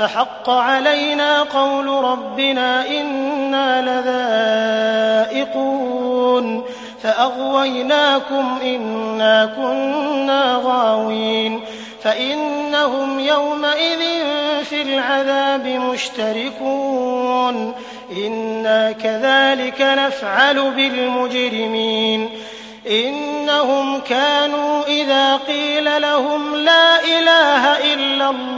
فحق علينا قول ربنا إنا لذائقون فأغويناكم إنا كنا غاوين فإنهم يومئذ في العذاب مشتركون إنا كذلك نفعل بالمجرمين إنهم كانوا إذا قيل لهم لا إله إلا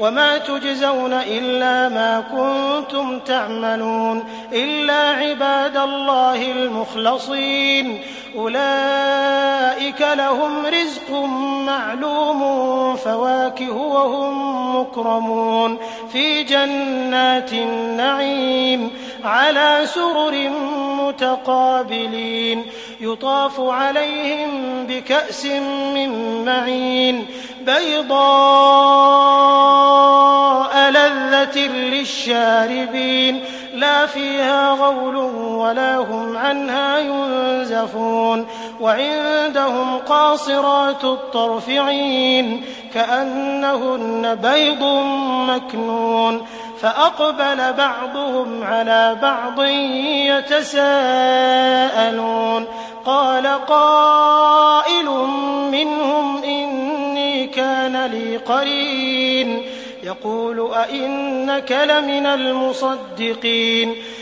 وما تجزون إلا ما كنتم تعملون إلا عباد الله المخلصين. أولئك لهم رزق معلوم فواكه وهم مكرمون. في جنات النعيم على سرر متقابلين. يطاف عليهم بكأس من معين. بيضاء ولا هم عنها ينزفون وعندهم قاصرات الطرف عين كأنهن بيض مكنون فأقبل بعضهم على بعض يتساءلون قال قائل منهم إني كان لي قرين يقول أئنك لمن المصدقين